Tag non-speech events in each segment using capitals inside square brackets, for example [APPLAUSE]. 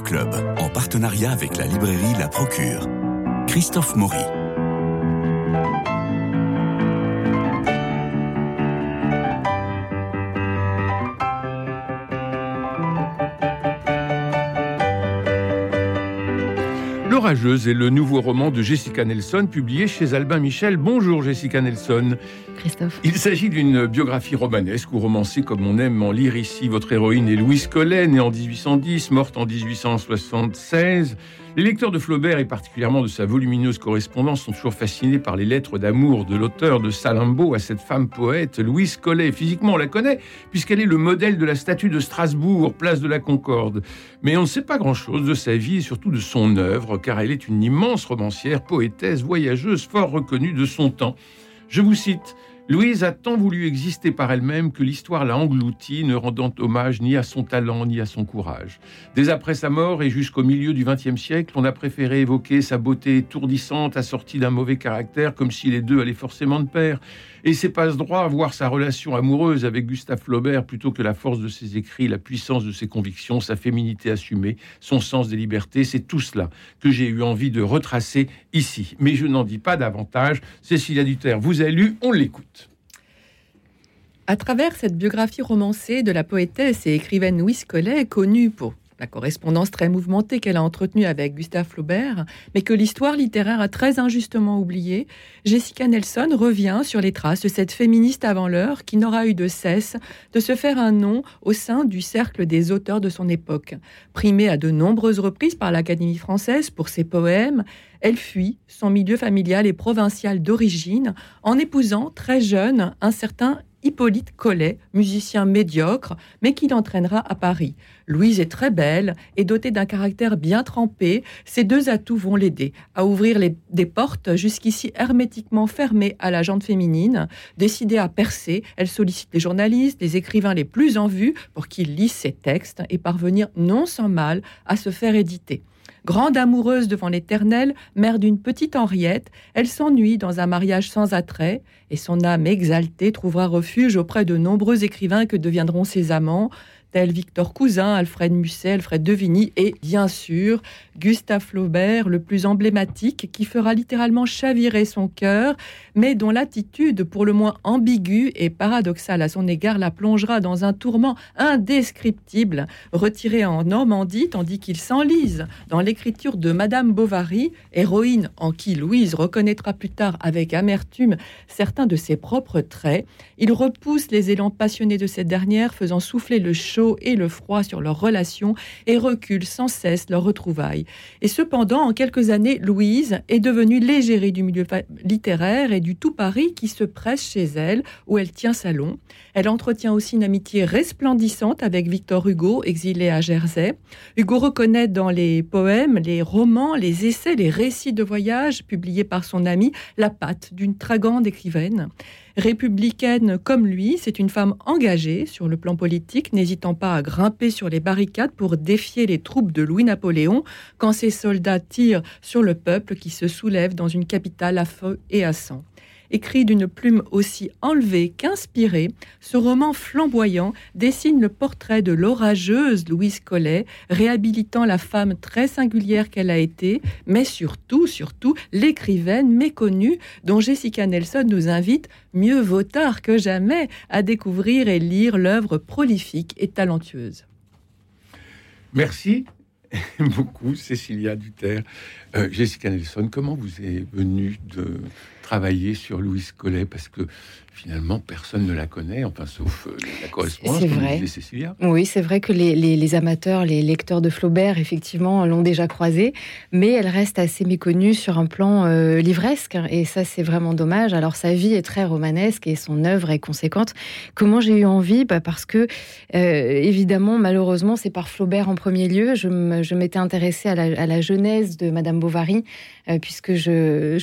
Club, en partenariat avec la librairie La Procure. Christophe Maury. L'Orageuse est le nouveau roman de Jessica Nelson publié chez Albin Michel. Bonjour Jessica Nelson. Il s'agit d'une biographie romanesque ou romancée comme on aime en lire ici. Votre héroïne est Louise Collet, née en 1810, morte en 1876. Les lecteurs de Flaubert et particulièrement de sa volumineuse correspondance sont toujours fascinés par les lettres d'amour de l'auteur de Salimbo à cette femme poète, Louise Collet. Physiquement, on la connaît puisqu'elle est le modèle de la statue de Strasbourg, place de la Concorde. Mais on ne sait pas grand-chose de sa vie et surtout de son œuvre, car elle est une immense romancière, poétesse, voyageuse, fort reconnue de son temps. Je vous cite. Louise a tant voulu exister par elle-même que l'histoire l'a engloutie, ne rendant hommage ni à son talent ni à son courage. Dès après sa mort et jusqu'au milieu du XXe siècle, on a préféré évoquer sa beauté étourdissante assortie d'un mauvais caractère, comme si les deux allaient forcément de pair. Et c'est pas ce droit à voir sa relation amoureuse avec Gustave Flaubert plutôt que la force de ses écrits, la puissance de ses convictions, sa féminité assumée, son sens des libertés. C'est tout cela que j'ai eu envie de retracer ici. Mais je n'en dis pas davantage. Cécilia Duterre vous a lu, on l'écoute. À travers cette biographie romancée de la poétesse et écrivaine Louise Collet, connue pour la correspondance très mouvementée qu'elle a entretenue avec Gustave Flaubert, mais que l'histoire littéraire a très injustement oubliée, Jessica Nelson revient sur les traces de cette féministe avant l'heure qui n'aura eu de cesse de se faire un nom au sein du cercle des auteurs de son époque. Primée à de nombreuses reprises par l'Académie française pour ses poèmes, elle fuit son milieu familial et provincial d'origine en épousant très jeune un certain Hippolyte Collet, musicien médiocre, mais qui l'entraînera à Paris. Louise est très belle et dotée d'un caractère bien trempé. Ces deux atouts vont l'aider à ouvrir des portes jusqu'ici hermétiquement fermées à la jante féminine. Décidée à percer, elle sollicite les journalistes, les écrivains les plus en vue pour qu'ils lisent ses textes et parvenir non sans mal à se faire éditer. Grande amoureuse devant l'éternel, mère d'une petite Henriette, elle s'ennuie dans un mariage sans attrait, et son âme exaltée trouvera refuge auprès de nombreux écrivains que deviendront ses amants, tels Victor Cousin, Alfred Musset, Alfred Devigny et, bien sûr, Gustave Flaubert, le plus emblématique, qui fera littéralement chavirer son cœur, mais dont l'attitude, pour le moins ambiguë et paradoxale à son égard, la plongera dans un tourment indescriptible, retiré en Normandie, tandis qu'il s'enlise dans l'écriture de Madame Bovary, héroïne en qui Louise reconnaîtra plus tard avec amertume certains de ses propres traits. Il repousse les élans passionnés de cette dernière, faisant souffler le chaud et le froid sur leurs relations et recule sans cesse leur retrouvailles. Et cependant, en quelques années, Louise est devenue l'égérie du milieu littéraire et du tout Paris qui se presse chez elle, où elle tient salon. Elle entretient aussi une amitié resplendissante avec Victor Hugo, exilé à Jersey. Hugo reconnaît dans les poèmes, les romans, les essais, les récits de voyage publiés par son ami la patte d'une très grande écrivaine. Républicaine comme lui, c'est une femme engagée sur le plan politique, n'hésitant pas à grimper sur les barricades pour défier les troupes de Louis-Napoléon quand ses soldats tirent sur le peuple qui se soulève dans une capitale à feu et à sang écrit d'une plume aussi enlevée qu'inspirée, ce roman flamboyant dessine le portrait de l'orageuse Louise Collet, réhabilitant la femme très singulière qu'elle a été, mais surtout, surtout, l'écrivaine méconnue dont Jessica Nelson nous invite, mieux vaut tard que jamais, à découvrir et lire l'œuvre prolifique et talentueuse. Merci [LAUGHS] beaucoup, Cécilia Duterre. Euh, Jessica Nelson, comment vous est venu de travailler sur Louise Collet Parce que finalement, personne ne la connaît, enfin, sauf euh, la correspondance, c'est vrai. Cécilia. Oui, c'est vrai que les, amateurs, les lecteurs de Flaubert, effectivement, l'ont déjà croisée, mais elle reste assez méconnue sur un plan euh, livresque, et ça, c'est vraiment dommage. Alors, sa vie est très romanesque et son œuvre est conséquente. Comment j'ai eu envie? Bah, Parce que, évidemment, malheureusement, c'est par Flaubert en premier lieu. Je m'étais intéressée à la, à la genèse de Madame Bovary, euh, puisque je,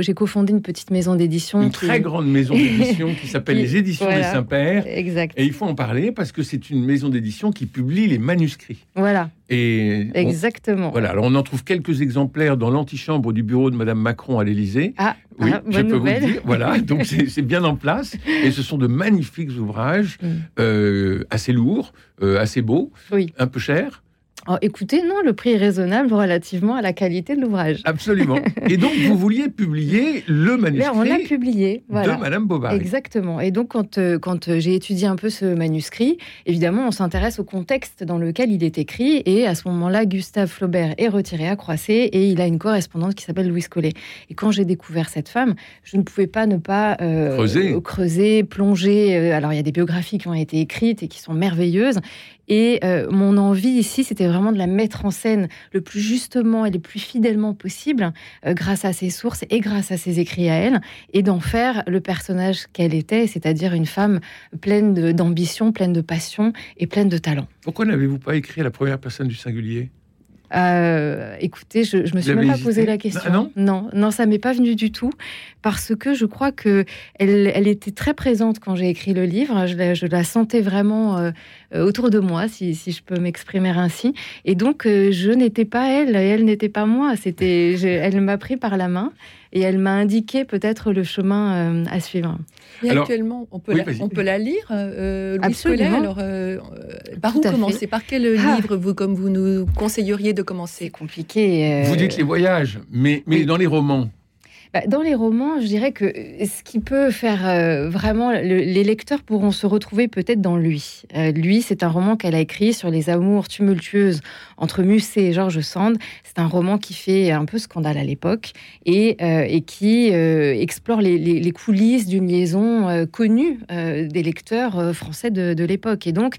j'ai cofondé une petite maison d'édition. Une très grande maison d'édition [LAUGHS] qui s'appelle les Éditions des Saint-Pères. Exact. Et il faut en parler parce que c'est une maison d'édition qui publie les manuscrits. Voilà. Et Exactement. voilà, alors on en trouve quelques exemplaires dans l'antichambre du bureau de Madame Macron à l'Élysée. Ah, oui, ah, je peux nouvelle. vous le dire. Voilà, [LAUGHS] donc c'est bien en place. Et ce sont de magnifiques ouvrages, Mm. euh, assez lourds, euh, assez beaux, Oui. un peu chers. Oh, écoutez, non, le prix est raisonnable relativement à la qualité de l'ouvrage. Absolument. Et donc, vous vouliez publier le manuscrit on l'a publié, voilà. de Madame Bovary. Exactement. Et donc, quand, euh, quand euh, j'ai étudié un peu ce manuscrit, évidemment, on s'intéresse au contexte dans lequel il est écrit. Et à ce moment-là, Gustave Flaubert est retiré à Croisset et il a une correspondante qui s'appelle Louise Collet. Et quand j'ai découvert cette femme, je ne pouvais pas ne pas euh, creuser. creuser, plonger. Alors, il y a des biographies qui ont été écrites et qui sont merveilleuses. Et euh, mon envie ici, c'était vraiment de la mettre en scène le plus justement et le plus fidèlement possible, euh, grâce à ses sources et grâce à ses écrits à elle, et d'en faire le personnage qu'elle était, c'est-à-dire une femme pleine d'ambition, pleine de passion et pleine de talent. Pourquoi n'avez-vous pas écrit la première personne du singulier? Euh, écoutez, je, je me suis même pas posé la question. non, non, non, ça m'est pas venu du tout parce que je crois que elle, elle était très présente quand j'ai écrit le livre. Je la, je la sentais vraiment euh, autour de moi, si, si je peux m'exprimer ainsi. Et donc, euh, je n'étais pas elle, et elle n'était pas moi. C'était, elle m'a pris par la main et elle m'a indiqué peut-être le chemin à suivre. Et actuellement, on peut, la, on peut la lire, euh, Louis Absolument. alors, par où commencer? Par quel Ah. livre, vous, comme vous nous conseilleriez de commencer? C'est compliqué. Vous dites les voyages, mais, mais oui. dans les romans, dans les romans, je dirais que ce qui peut faire euh, vraiment, le- les lecteurs pourront se retrouver peut-être dans lui. Euh, lui, c'est un roman qu'elle a écrit sur les amours tumultueuses entre Musset et George Sand. C'est un roman qui fait un peu scandale à l'époque et, euh, et qui euh, explore les, les- les coulisses d'une liaison euh, connue euh, des lecteurs euh, français de, de l'époque. Et donc,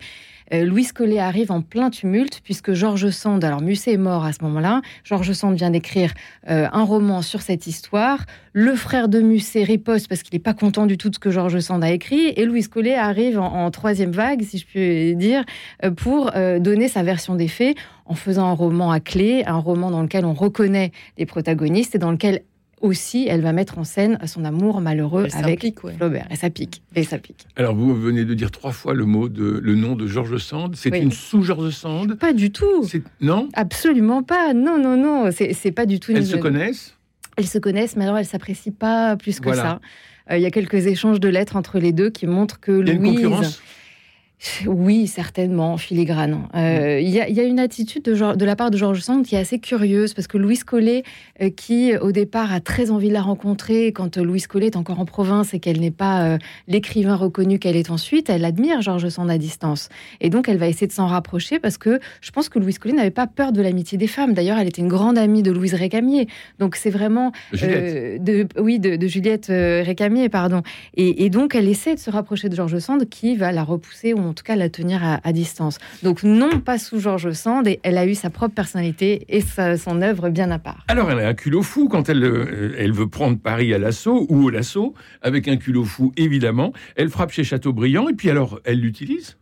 euh, Louis Collet arrive en plein tumulte puisque George Sand, alors Musset est mort à ce moment-là, George Sand vient d'écrire euh, un roman sur cette histoire. Le frère de Musset riposte parce qu'il n'est pas content du tout de ce que George Sand a écrit. Et Louis Collet arrive en, troisième vague, si je puis dire, euh, pour donner sa version des faits en faisant un roman à clé, un roman dans lequel on reconnaît les protagonistes et dans lequel aussi elle va mettre en scène son amour malheureux Elle avec ouais. Flaubert. Et ça pique. Et ça pique. alors vous venez de dire trois fois le mot de le nom de George Sand. C'est Oui. une sous-George Sand. Pas du tout. C'est non? Absolument pas. Non, non, non. C'est pas du tout. Elles une- se connaissent? Elles se connaissent, mais alors elles s'apprécient pas plus que Voilà. ça. Euh, Il y a quelques échanges de lettres entre les deux qui montrent que Il y a une Louise. concurrence? Oui, certainement, en filigrane. Euh, Il y, a- il y a une attitude de, la part de Georges Sand qui est assez curieuse, parce que Louise Collet, euh, qui au départ a très envie de la rencontrer, quand euh, Louise Collet est encore en province et qu'elle n'est pas euh, l'écrivain reconnu qu'elle est ensuite, elle admire Georges Sand à distance. Et donc elle va essayer de s'en rapprocher, parce que je pense que Louise Collet n'avait pas peur de l'amitié des femmes. D'ailleurs, elle était une grande amie de Louise Récamier. Donc c'est vraiment de, oui, de, de Juliette Récamier, pardon. Et, et donc, elle essaie de se rapprocher de Georges Sand, qui va la repousser, ou en tout cas la tenir à, à distance. Donc, non, pas sous Georges Sand, et elle a eu sa propre personnalité et sa- son œuvre bien à part. Alors, elle a un culot fou quand elle, euh, elle veut prendre Paris à l'assaut ou au l'assaut, avec un culot fou, évidemment. Elle frappe chez Chateaubriand, et puis alors, elle l'utilise?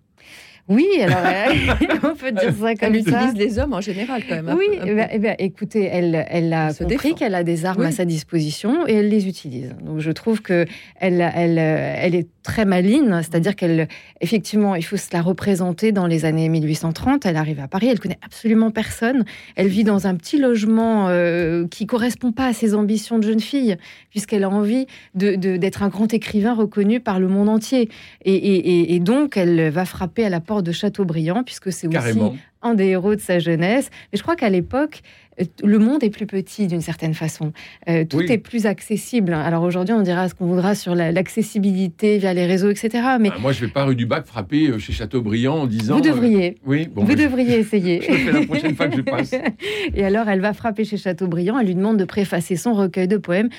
Oui, alors, euh, [LAUGHS] on peut dire ça Elle comme ça. utilise les hommes en général, quand même. un Oui, eh peu. ben, eh ben, écoutez, elle, elle a Elle se compris qu'elle a des armes Oui. à sa disposition et elle les utilise. Donc je trouve que elle, elle, euh, elle est très maligne, c'est-à-dire qu'elle, effectivement, il faut se la représenter dans les années 1830. Elle arrive à Paris, elle connaît absolument personne. Elle vit dans un petit logement euh, qui correspond pas à ses ambitions de jeune fille, puisqu'elle a envie de- d'être un grand écrivain reconnu par le monde entier. Et, et- donc, elle va frapper à la porte de Chateaubriand, puisque c'est aussi. Un des héros de sa jeunesse. Mais je crois qu'à l'époque, euh, le monde est plus petit d'une certaine façon. Euh, tout Oui. est plus accessible. Alors aujourd'hui, on dira ce qu'on voudra sur la- l'accessibilité via les réseaux, etc. Mais Ah, Moi, je vais pas rue du Bac frapper euh, chez Chateaubriand en disant. vous devriez. euh, oui, bon, vous je- devriez [LAUGHS] essayer. je le fais la prochaine fois que je passe. [LAUGHS] Et alors, elle va frapper chez Chateaubriand. Elle lui demande de préfacer son recueil de poèmes.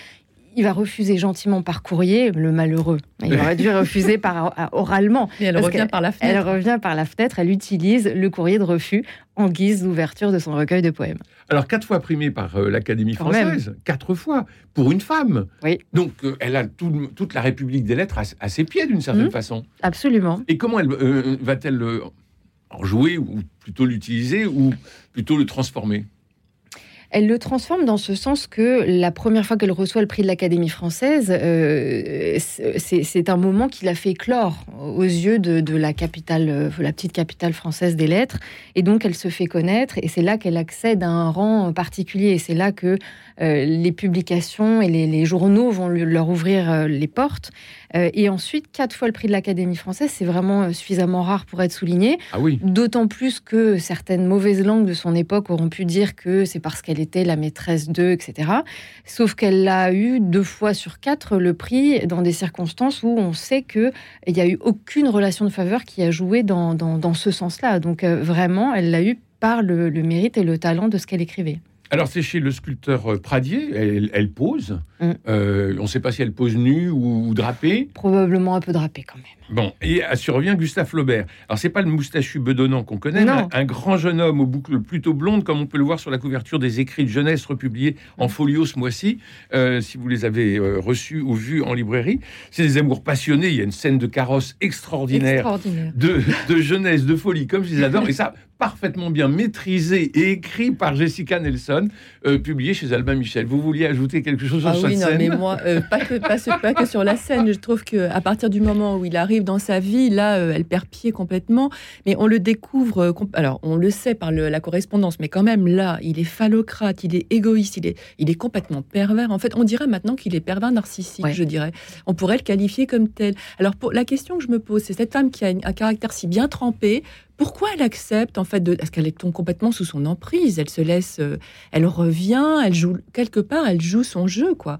Il va refuser gentiment par courrier, le malheureux. Il aurait dû [LAUGHS] refuser par oralement. Et elle revient par la Elle fenêtre. revient par la fenêtre. Elle utilise le courrier de refus en guise d'ouverture de son recueil de poèmes. Alors, quatre fois primée par euh, l'Académie même. française. Quatre fois. Pour une femme. Oui. Donc, euh, elle a tout- toute la République des lettres à, à ses pieds, d'une certaine Mhm. façon. Absolument. Et comment elle euh, va-t-elle euh, en jouer, ou plutôt l'utiliser, ou plutôt le transformer? Elle le transforme dans ce sens que la première fois qu'elle reçoit le prix de l'Académie française, euh, c'est un moment qui l'a fait éclore aux yeux de, la capitale, euh, la petite capitale française des lettres. Et donc, elle se fait connaître et c'est là qu'elle accède à un rang particulier. Et c'est là que euh, les publications et les, journaux vont leur ouvrir les portes. Et ensuite, quatre fois le prix de l'Académie française, c'est vraiment suffisamment rare pour être souligné. Ah oui. D'autant plus que certaines mauvaises langues de son époque auront pu dire que c'est parce qu'elle était la maîtresse d'eux, etc. Sauf qu'elle a eu deux fois sur quatre le prix dans des circonstances où on sait qu'il n'y a eu aucune relation de faveur qui a joué dans, dans, ce sens-là. Donc euh, vraiment, elle l'a eu par le, mérite et le talent de ce qu'elle écrivait. Alors c'est chez le sculpteur euh, Pradier, elle, pose. Mm. Euh, on ne sait pas si elle pose nue ou drapée. Probablement un peu drapée quand même. Bon, et survient Gustave Flaubert. Alors, c'est pas le moustachu bedonnant qu'on connaît, mais un grand jeune homme aux boucles plutôt blondes, comme on peut le voir sur la couverture des écrits de jeunesse republiés en folio ce mois-ci, euh, si vous les avez euh, reçus ou vus en librairie. C'est des amours passionnés. Il y a une scène de carrosse extraordinaire, De, jeunesse, de folie, comme je les adore. et ça, parfaitement bien maîtrisé et écrit par Jessica Nelson, euh, publié chez Albin Michel. Vous vouliez ajouter quelque chose sur ah cette oui, non, mais moi, pas, que, pas, que sur la scène. Je trouve qu'à partir du moment où il arrive dans sa vie, là, euh, elle perd pied complètement. Mais on le découvre, euh, alors on le sait par la correspondance, mais quand même, là, il est phallocrate, il est égoïste, il est, il est complètement pervers. En fait, on dirait maintenant qu'il est pervers narcissique, je dirais. On pourrait le qualifier comme tel. Alors, pour, la question que je me pose, c'est cette femme qui a un caractère si bien trempé, pourquoi elle accepte en fait de est-ce qu'elle est complètement sous son emprise elle se laisse euh, elle revient elle joue quelque part elle joue son jeu quoi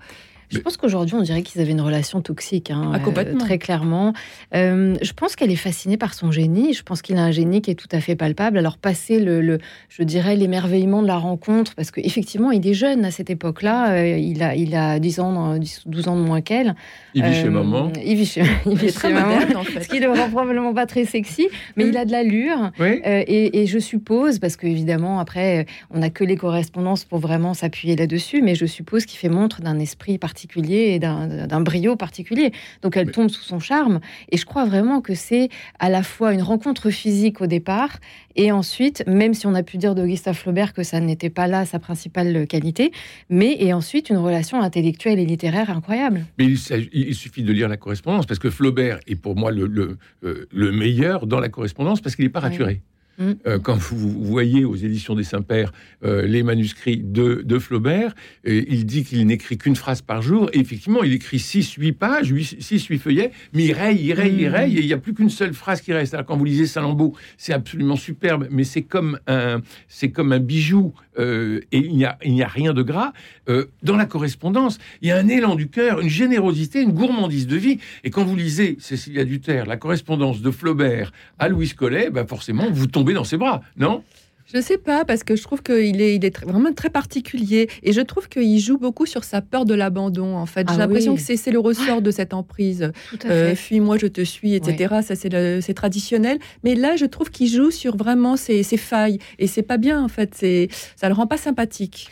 je pense qu'aujourd'hui, on dirait qu'ils avaient une relation toxique, hein, ah, euh, très clairement. Euh, je pense qu'elle est fascinée par son génie. Je pense qu'il a un génie qui est tout à fait palpable. Alors, passer le, je dirais, l'émerveillement de la rencontre, parce qu'effectivement, il est jeune à cette époque-là. Euh, il, a, il a 10 ans, 12 ans de moins qu'elle. Il vit chez maman. Il vit chez, il vit très maman. En fait. Ce qui le rend probablement pas très sexy, mais il a de l'allure. et, et, je suppose, parce qu'évidemment, après, on n'a que les correspondances pour vraiment s'appuyer là-dessus, mais je suppose qu'il fait montre d'un esprit particulier particulier et d'un brio particulier. Donc elle tombe sous son charme. Et je crois vraiment que c'est à la fois une rencontre physique au départ et ensuite, même si on a pu dire de Gustave Flaubert que ça n'était pas là sa principale qualité, mais et ensuite une relation intellectuelle et littéraire incroyable. Mais il, suffit de lire la correspondance parce que Flaubert est pour moi le, le, euh, meilleur dans la correspondance parce qu'il n'est pas raturé. Mm. Euh, quand vous voyez aux éditions des Saints-Pères euh, les manuscrits de, Flaubert, euh, il dit qu'il n'écrit qu'une phrase par jour. Et effectivement, il écrit 6-8 pages, 6-8 feuillets, mais il raye, il raye, il mm. raye, et il n'y a plus qu'une seule phrase qui reste. Alors, quand vous lisez Salammbô, c'est absolument superbe, mais c'est comme un, c'est comme un bijou, et il n'y a, il a rien de gras. dans la correspondance, il y a un élan du cœur, une générosité, une gourmandise de vie. Et quand vous lisez Cécilia Duterre, la correspondance de Flaubert à Louis Collet, ben forcément, vous tombez dans ses bras, non? Je sais pas, parce que je trouve qu'il est, il est vraiment très particulier. Et je trouve qu'il joue beaucoup sur sa peur de l'abandon, en fait. J'ai ah l'impression que c'est le ressort de cette emprise. Euh, Fuis-moi, je te suis, etc. Ça, c'est traditionnel. Mais là, je trouve qu'il joue sur vraiment ses, ses failles. Et c'est pas bien, en fait. Ça le rend pas sympathique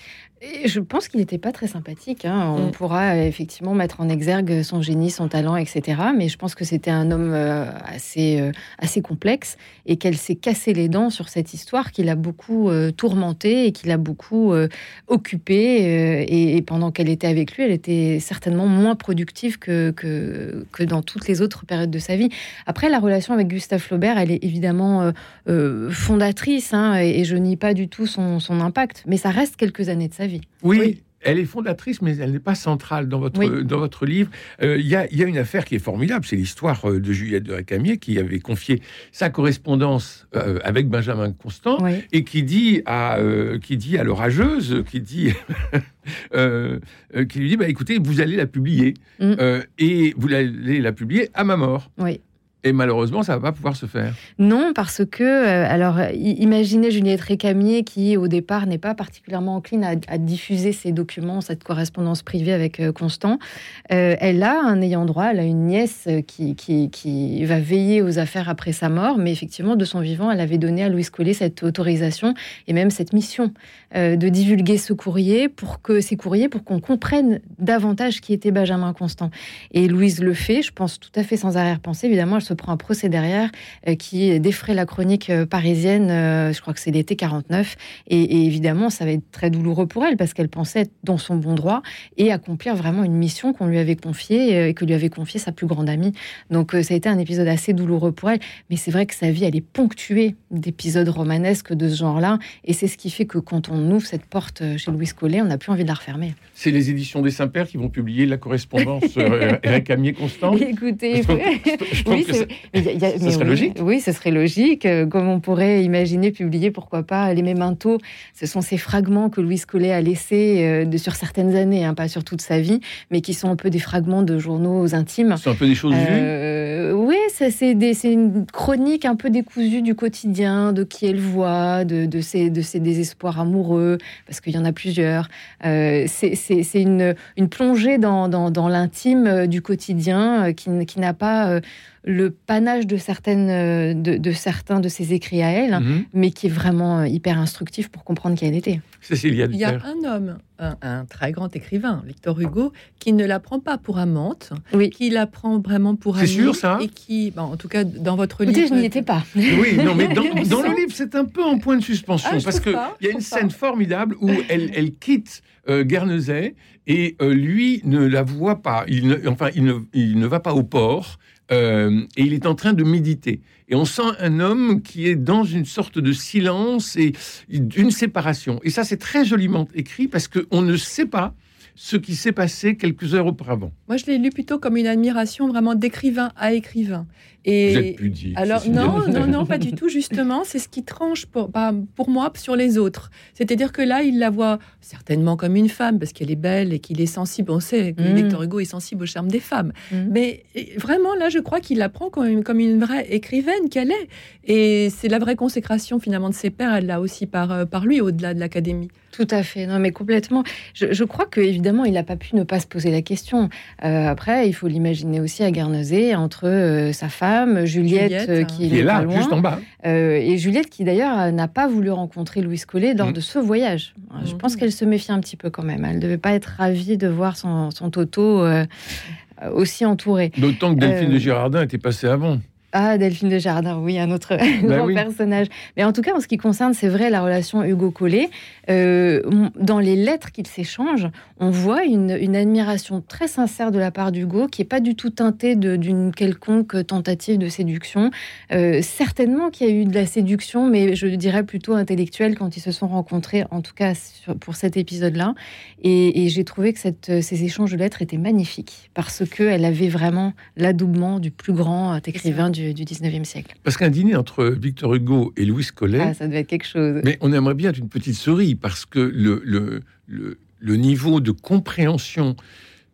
je pense qu'il n'était pas très sympathique. Hein. On mm. pourra euh, effectivement mettre en exergue son génie, son talent, etc. Mais je pense que c'était un homme euh, assez, euh, assez complexe et qu'elle s'est cassé les dents sur cette histoire qui l'a beaucoup tourmenté et qui l'a beaucoup occupé. Et, pendant qu'elle était avec lui, elle était certainement moins productive que, que, que, dans toutes les autres périodes de sa vie. Après, la relation avec Gustave Flaubert, elle est évidemment fondatrice hein, et, et, je nie pas du tout son, son impact. Mais ça reste quelques années de sa vie. Oui. Elle est fondatrice, mais elle n'est pas centrale dans votre, dans votre livre. Euh, il y, a, y, a, une affaire qui est formidable, c'est l'histoire euh, de Juliette de Récamier qui avait confié sa correspondance euh, avec Benjamin Constant et qui dit à, qui dit à l'orageuse, qui dit, [LAUGHS] qui lui dit, bah, écoutez, vous allez la publier mm. et vous allez la publier à ma mort. Oui. Et malheureusement, ça va pas pouvoir se faire. Non, parce que, euh, alors, imaginez Juliette Récamier qui, au départ, n'est pas particulièrement encline à, diffuser ses documents, cette correspondance privée avec euh, Constant. Euh, elle a un ayant droit, elle a une nièce qui, qui, va veiller aux affaires après sa mort, mais effectivement, de son vivant, elle avait donné à Louise Collet cette autorisation et même cette mission de divulguer ce courrier pour que ces courriers, pour qu'on comprenne davantage qui était Benjamin Constant. Et Louise le fait, je pense tout à fait sans arrière-pensée. Évidemment, elle se prend un procès derrière qui défraie la chronique parisienne. je crois que c'est l'été 49. Et, évidemment, ça va être très douloureux pour elle parce qu'elle pensait être dans son bon droit et accomplir vraiment une mission qu'on lui avait confiée et que lui avait confiée sa plus grande amie. Donc ça a été un épisode assez douloureux pour elle. Mais c'est vrai que sa vie, elle est ponctuée d'épisodes romanesques de ce genre-là. Et c'est ce qui fait que quand on ouvre cette porte chez Louis Collet, on n'a plus envie de la refermer. C'est les éditions des Saint-Pères qui vont publier la correspondance euh, [LAUGHS] Eric Amier-Constant Écoutez, oui, ce serait logique. Oui, ce serait logique. Euh, comme on pourrait imaginer publier, pourquoi pas, les mémentos. Ce sont ces fragments que Louis Collet a laissés euh, de, sur certaines années, hein, pas sur toute sa vie, mais qui sont un peu des fragments de journaux intimes. C'est un peu des choses vues Oui, c'est une chronique un peu décousue du quotidien, de qui elle voit, de, de, ses, de ses désespoirs amoureux, parce qu'il y en a plusieurs. c'est une, plongée dans, l'intime du quotidien qui, qui n'a pas le panache de, certaines, euh, de, certains de ses écrits à elle, mhm. mais qui est vraiment euh, hyper instructif pour comprendre qui elle était. [LAUGHS] Cécilia Il y a un homme, un, très grand écrivain, Victor Hugo, qui ne la prend pas pour amante, oui. qui la prend vraiment pour amie. C'est sûr, ça Et qui, en tout cas, dans votre livre... je n'y étais pas. Oui, non, mais dans, [LAUGHS] le livre, c'est un peu en point de suspension, ah, parce qu'il y a une scène formidable où elle, elle quitte euh, Guernesey et lui ne la voit pas. Il ne, enfin, il ne, il ne va pas au port. Euh, et il est en train de méditer. Et on sent un homme qui est dans une sorte de silence et d'une séparation. Et ça, c'est très joliment écrit parce qu'on ne sait pas ce qui s'est passé quelques heures auparavant. Moi, je l'ai lu plutôt comme une admiration vraiment d'écrivain à écrivain. Et Vous êtes pudique. Alors non, non, non, pas du tout. Justement, c'est ce qui tranche pour, bah, pour moi sur les autres. C'est-à-dire que là, il la voit certainement comme une femme parce qu'elle est belle et qu'il est sensible. On sait que mm. Victor Hugo est sensible au charme des femmes. Mm. Mais vraiment, là, je crois qu'il la prend comme une, comme une vraie écrivaine qu'elle est. Et c'est la vraie consécration finalement de ses pères. Elle l'a aussi par, euh, par lui au-delà de l'académie. Tout à fait, non mais complètement. Je, je crois que évidemment il n'a pas pu ne pas se poser la question. Euh, après, il faut l'imaginer aussi à Guernesey entre euh, sa femme Juliette, euh, qui, est là, juste en bas, et Juliette qui d'ailleurs n'a pas voulu rencontrer Louis Collet lors mm. de ce voyage. Je pense mm. qu'elle se méfie un petit peu quand même. Elle ne devait pas être ravie de voir son, son Toto aussi entouré. D'autant que Delphine de Girardin était passée avant. Ah, Delphine de Jardin, oui, un autre [LAUGHS] bah grand personnage. Mais en tout cas, en ce qui concerne, c'est vrai, la relation Hugo Collet, euh, dans les lettres qu'ils s'échangent, on voit une, admiration très sincère de la part d'Hugo, qui n'est pas du tout teintée d'une quelconque tentative de séduction. Euh, certainement qu'il y a eu de la séduction, mais je dirais plutôt intellectuelle quand ils se sont rencontrés, en tout cas pour cet épisode-là. Et, j'ai trouvé que cette, ces échanges de lettres étaient magnifiques, parce qu'elle avait vraiment l'adoubement du plus grand écrivain du, du 19e siècle. Parce qu'un dîner entre Victor Hugo et Louis Collet... Ah, ça devait être quelque chose. Mais on aimerait bien être une petite souris, parce que le, le, le, niveau de compréhension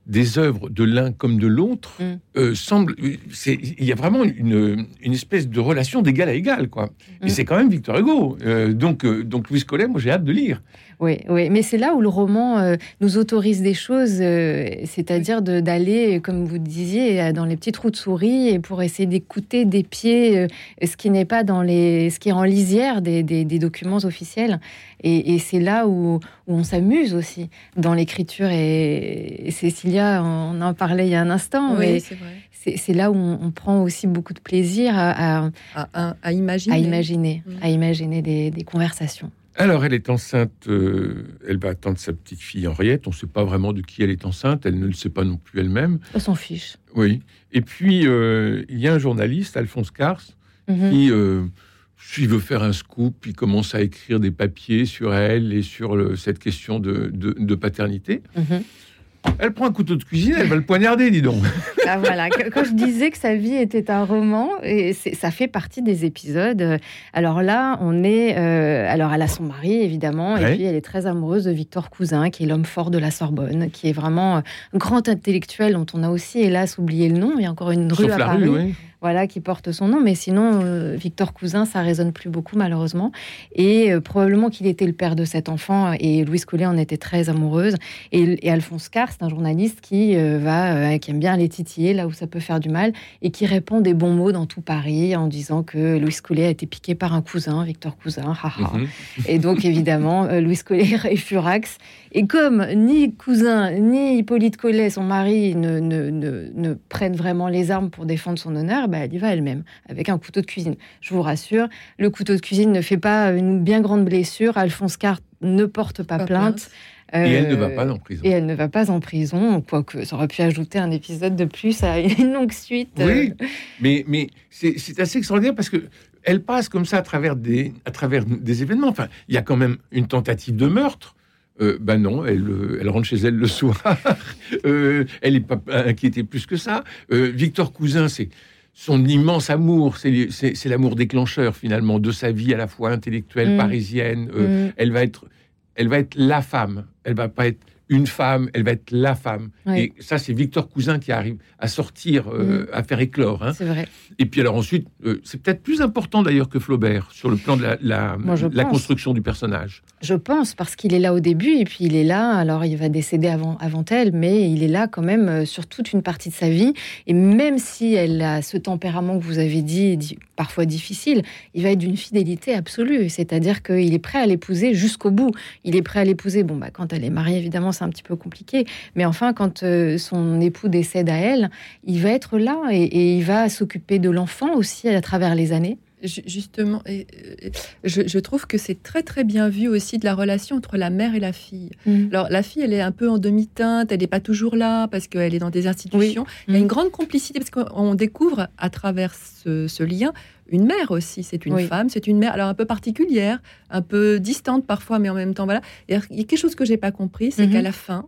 des œuvres de l'un comme de l'autre mm. euh, semble il y a vraiment une, une espèce de relation d'égal à égal quoi et mm. c'est quand même Victor Hugo euh, donc euh, donc Louis Collet moi j'ai hâte de lire oui, oui, mais c'est là où le roman nous autorise des choses, c'est-à-dire d'aller, comme vous disiez, dans les petites routes souris et pour essayer d'écouter des pieds ce qui n'est pas dans les, ce qui est en lisière des, documents officiels. Et, c'est là où, on s'amuse aussi dans l'écriture. Et, Cécilia, on en parlait il y a un instant, oui, c'est là où on, prend aussi beaucoup de plaisir à, à, imaginer, à imaginer, mm. à imaginer des conversations. Alors, elle est enceinte, euh, elle va attendre sa petite fille Henriette. On ne sait pas vraiment de qui elle est enceinte, elle ne le sait pas non plus elle-même. Elle s'en fiche. Oui. Et puis, euh, il y a un journaliste, Alphonse Cars, mhm. qui, euh, s'il veut faire un scoop, il commence à écrire des papiers sur elle et sur cette question de, paternité. Mhm. Elle prend un couteau de cuisine, elle va le poignarder, dis donc. Ah, voilà, quand je disais que sa vie était un roman, et ça fait partie des épisodes. Alors là, on est. Euh, alors, elle a son mari, évidemment, et puis elle est très amoureuse de Victor Cousin, qui est l'homme fort de la Sorbonne, qui est vraiment un grand intellectuel dont on a aussi, hélas, oublié le nom. Il y a encore une rue à Paris. oui voilà, qui porte son nom. Mais sinon, euh, Victor Cousin, ça résonne plus beaucoup, malheureusement. Et euh, probablement qu'il était le père de cet enfant, et Louise Collet en était très amoureuse. Et, Alphonse Carr, c'est un journaliste qui, euh, va, qui aime bien les titiller là où ça peut faire du mal, et qui répond des bons mots dans tout Paris en disant que Louise Collet a été piqué par un cousin, Victor Cousin, haha. Mhm. Et donc, évidemment, Louise Collet [LAUGHS] est furax Et comme ni cousin, ni Hippolyte Collet, son mari, ne, ne, ne, prennent vraiment les armes pour défendre son honneur, bah, elle y va elle-même, avec un couteau de cuisine. Je vous rassure, le couteau de cuisine ne fait pas une bien grande blessure. Alphonse Carte ne porte pas, plainte. et elle ne va pas en prison. Et elle ne va pas en prison, quoique ça aurait pu ajouter un épisode de plus à une [LAUGHS] longue suite. Oui, mais, mais c'est assez extraordinaire parce que elle passe comme ça à travers des, à travers des événements. Enfin, il y a quand même une tentative de meurtre. Euh, ben non, elle, euh, elle rentre chez elle le [LAUGHS] soir. euh, elle n'est pas inquiétée plus que ça. Euh, Victor Cousin, c'est son immense amour, c'est l'amour déclencheur finalement de sa vie à la fois intellectuelle, mm. parisienne. Euh, mm. Elle va être, elle va être la femme. Elle va pas être une femme, elle va être la femme. Et ça, c'est Victor Cousin qui arrive à sortir, euh, mm. à faire éclore. Hein. C'est vrai. Et puis alors ensuite, euh, c'est peut-être plus important d'ailleurs que Flaubert sur le plan de la, la, construction du personnage. Je pense, parce qu'il est là au début, et puis il est là, alors il va décéder avant, avant elle, mais il est là quand même euh, sur toute une partie de sa vie. Et même si elle a ce tempérament que vous avez dit, parfois difficile, il va être d'une fidélité absolue. C'est-à-dire qu'il est prêt à l'épouser jusqu'au bout. Il est prêt à l'épouser, bon, bah, quand elle est mariée, évidemment, c'est un petit peu compliqué. Mais enfin, quand euh, son époux décède à elle, il va être là et, il va s'occuper de l'enfant aussi à travers les années. Justement, et, je, trouve que c'est très très bien vu aussi de la relation entre la mère et la fille. Mm. Alors la fille, elle est un peu en demi-teinte, elle n'est pas toujours là parce qu'elle est dans des institutions. Il y a une mm. grande complicité parce qu'on découvre à travers ce, lien une mère aussi. C'est une femme, c'est une mère, alors un peu particulière, un peu distante parfois, mais en même temps, voilà. il y a quelque chose que j'ai pas compris, c'est mm-hmm. qu'à la fin,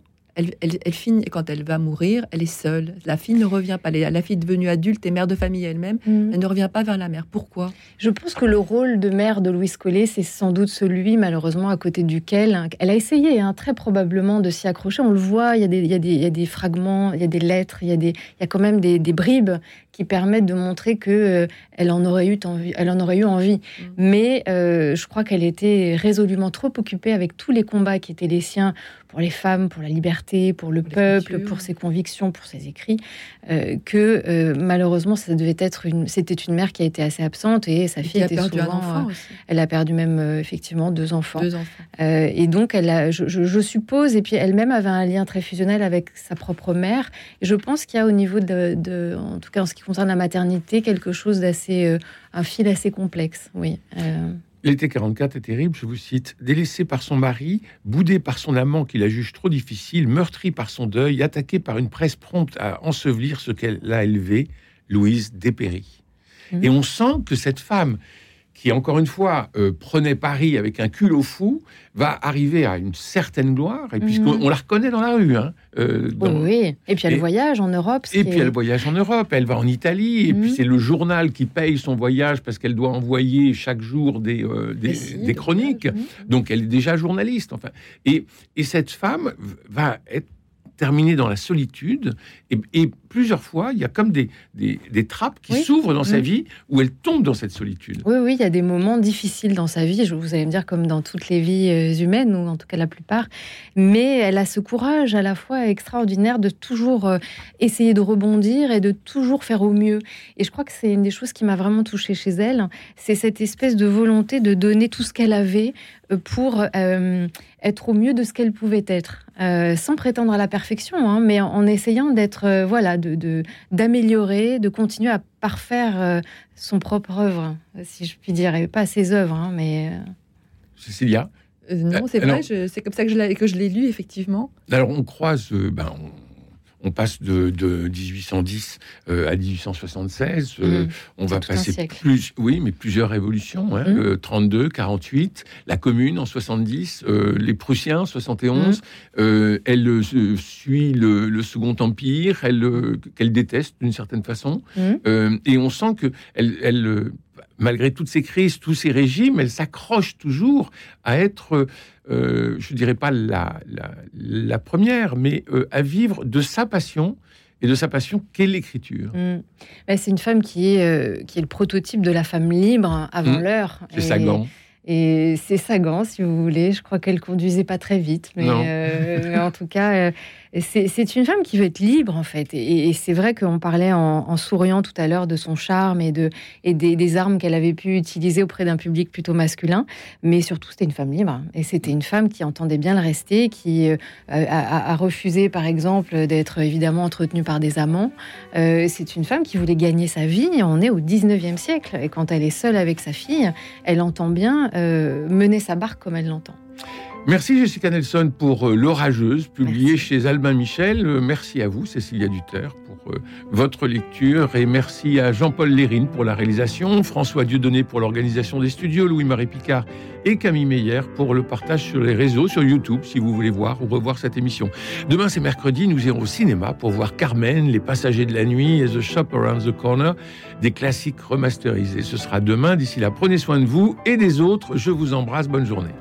elle, finit, quand elle va mourir, elle est seule. La fille ne revient pas. La fille devenue adulte et mère de famille elle-même, mm. elle ne revient pas vers la mère. Pourquoi? Je pense que le rôle de mère de Louise Collet, c'est sans doute celui, malheureusement, à côté duquel hein, elle a essayé, hein, très probablement, de s'y accrocher. On le voit, il y, a des, il, y a des, fragments, il y a des lettres, il y a, des, il y a quand même des, bribes qui permettent de montrer que euh, elle en aurait eu envie. Elle en aurait eu envie. Mm. Mais euh, je crois qu'elle était résolument trop occupée avec tous les combats qui étaient les siens pour les femmes, pour la liberté, pour le peuple, pour ses convictions, pour ses écrits, euh, que euh, malheureusement, ça devait être une, c'était une mère qui a été assez absente et sa fille était perdu souvent, un enfant euh, elle a perdu même effectivement deux enfants. Deux enfants. et donc, elle a, je, suppose, et puis elle-même avait un lien très fusionnel avec sa propre mère. Et je pense qu'il y a au niveau de, de, en tout cas en ce qui concerne la maternité, quelque chose d'assez, un fil assez complexe, oui. L'été 44 est terrible, je vous cite. Délaissée par son mari, boudée par son amant qui la juge trop difficile, meurtrie par son deuil, attaquée par une presse prompte à ensevelir ce qu'elle a élevé, Louise dépérit. Mmh. Et on sent que cette femme qui, encore une fois, euh, prenait Paris avec un culot fou, va arriver à une certaine gloire, et puisqu'on mhm. la reconnaît dans la rue. Hein, euh, oui, et puis elle voyage en Europe. Et puis elle voyage en Europe, elle va en Italie, et puis mhm. c'est le journal qui paye son voyage parce qu'elle doit envoyer chaque jour des, euh, des, chroniques. Mhm. Donc elle est déjà journaliste. Enfin. Et, et cette femme va être terminée dans la solitude, et, plusieurs fois, il y a comme des, des, trappes qui s'ouvrent dans sa vie où elle tombe dans cette solitude. Oui, oui, il y a des moments difficiles dans sa vie, je vous allez me dire comme dans toutes les vies euh, humaines, ou en tout cas la plupart, mais elle a ce courage à la fois extraordinaire de toujours euh, essayer de rebondir et de toujours faire au mieux. Et je crois que c'est une des choses qui m'a vraiment touchée chez elle, c'est cette espèce de volonté de donner tout ce qu'elle avait euh, pour être au mieux de ce qu'elle pouvait être, sans prétendre à la perfection, hein, mais en essayant d'être euh, voilà, de d'améliorer, de, continuer à parfaire euh, son propre œuvre, si je puis dire, et pas ses œuvres, hein, mais. Euh. Cécilia? non, c'est vrai, c'est comme ça que je l'ai lu, effectivement. Alors, on croise, ben, on passe de, 1810 euh, à 1876. Euh, mmh. on va passer plus, oui, mais plusieurs révolutions. 32, 48, mmh. euh, la Commune en 70, les Prussiens 71. Mmh. elle suit le, Second Empire, elle qu'elle déteste d'une certaine façon, et on sent que elle malgré toutes ces crises, tous ces régimes, elle s'accroche toujours à être, euh, je ne dirais pas la, la, première, mais euh, à vivre de sa passion et de sa passion qu'est l'écriture. Mm. C'est une femme qui est, euh, qui est le prototype de la femme libre avant mm. l'heure. C'est Sagan. Et c'est Sagan, si vous voulez. Je crois qu'elle conduisait pas très vite, mais, [LAUGHS] en tout cas, c'est une femme qui veut être libre en fait. Et, c'est vrai qu'on parlait en, souriant tout à l'heure de son charme et, de, et des, armes qu'elle avait pu utiliser auprès d'un public plutôt masculin. Mais surtout, c'était une femme libre. Et c'était une femme qui entendait bien le rester, qui euh, a, refusé par exemple d'être évidemment entretenue par des amants. Euh, c'est une femme qui voulait gagner sa vie. On est au 19e siècle. Et quand elle est seule avec sa fille, elle entend bien euh, mener sa barque comme elle l'entend. Merci Jessica Nelson pour euh, L'Orageuse, publiée chez Albin Michel. Euh, merci à vous, Cécilia Duterre, pour euh, votre lecture. Et merci à Jean-Paul Lérine pour la réalisation, François Dieudonné pour l'organisation des studios, Louis-Marie Picard et Camille Meyer pour le partage sur les réseaux, sur YouTube, si vous voulez voir ou revoir cette émission. Demain, c'est mercredi, nous irons au cinéma pour voir Carmen, Les Passagers de la Nuit et The Shop Around the Corner, des classiques remasterisés. Ce sera demain. D'ici là, prenez soin de vous et des autres. Je vous embrasse. Bonne journée.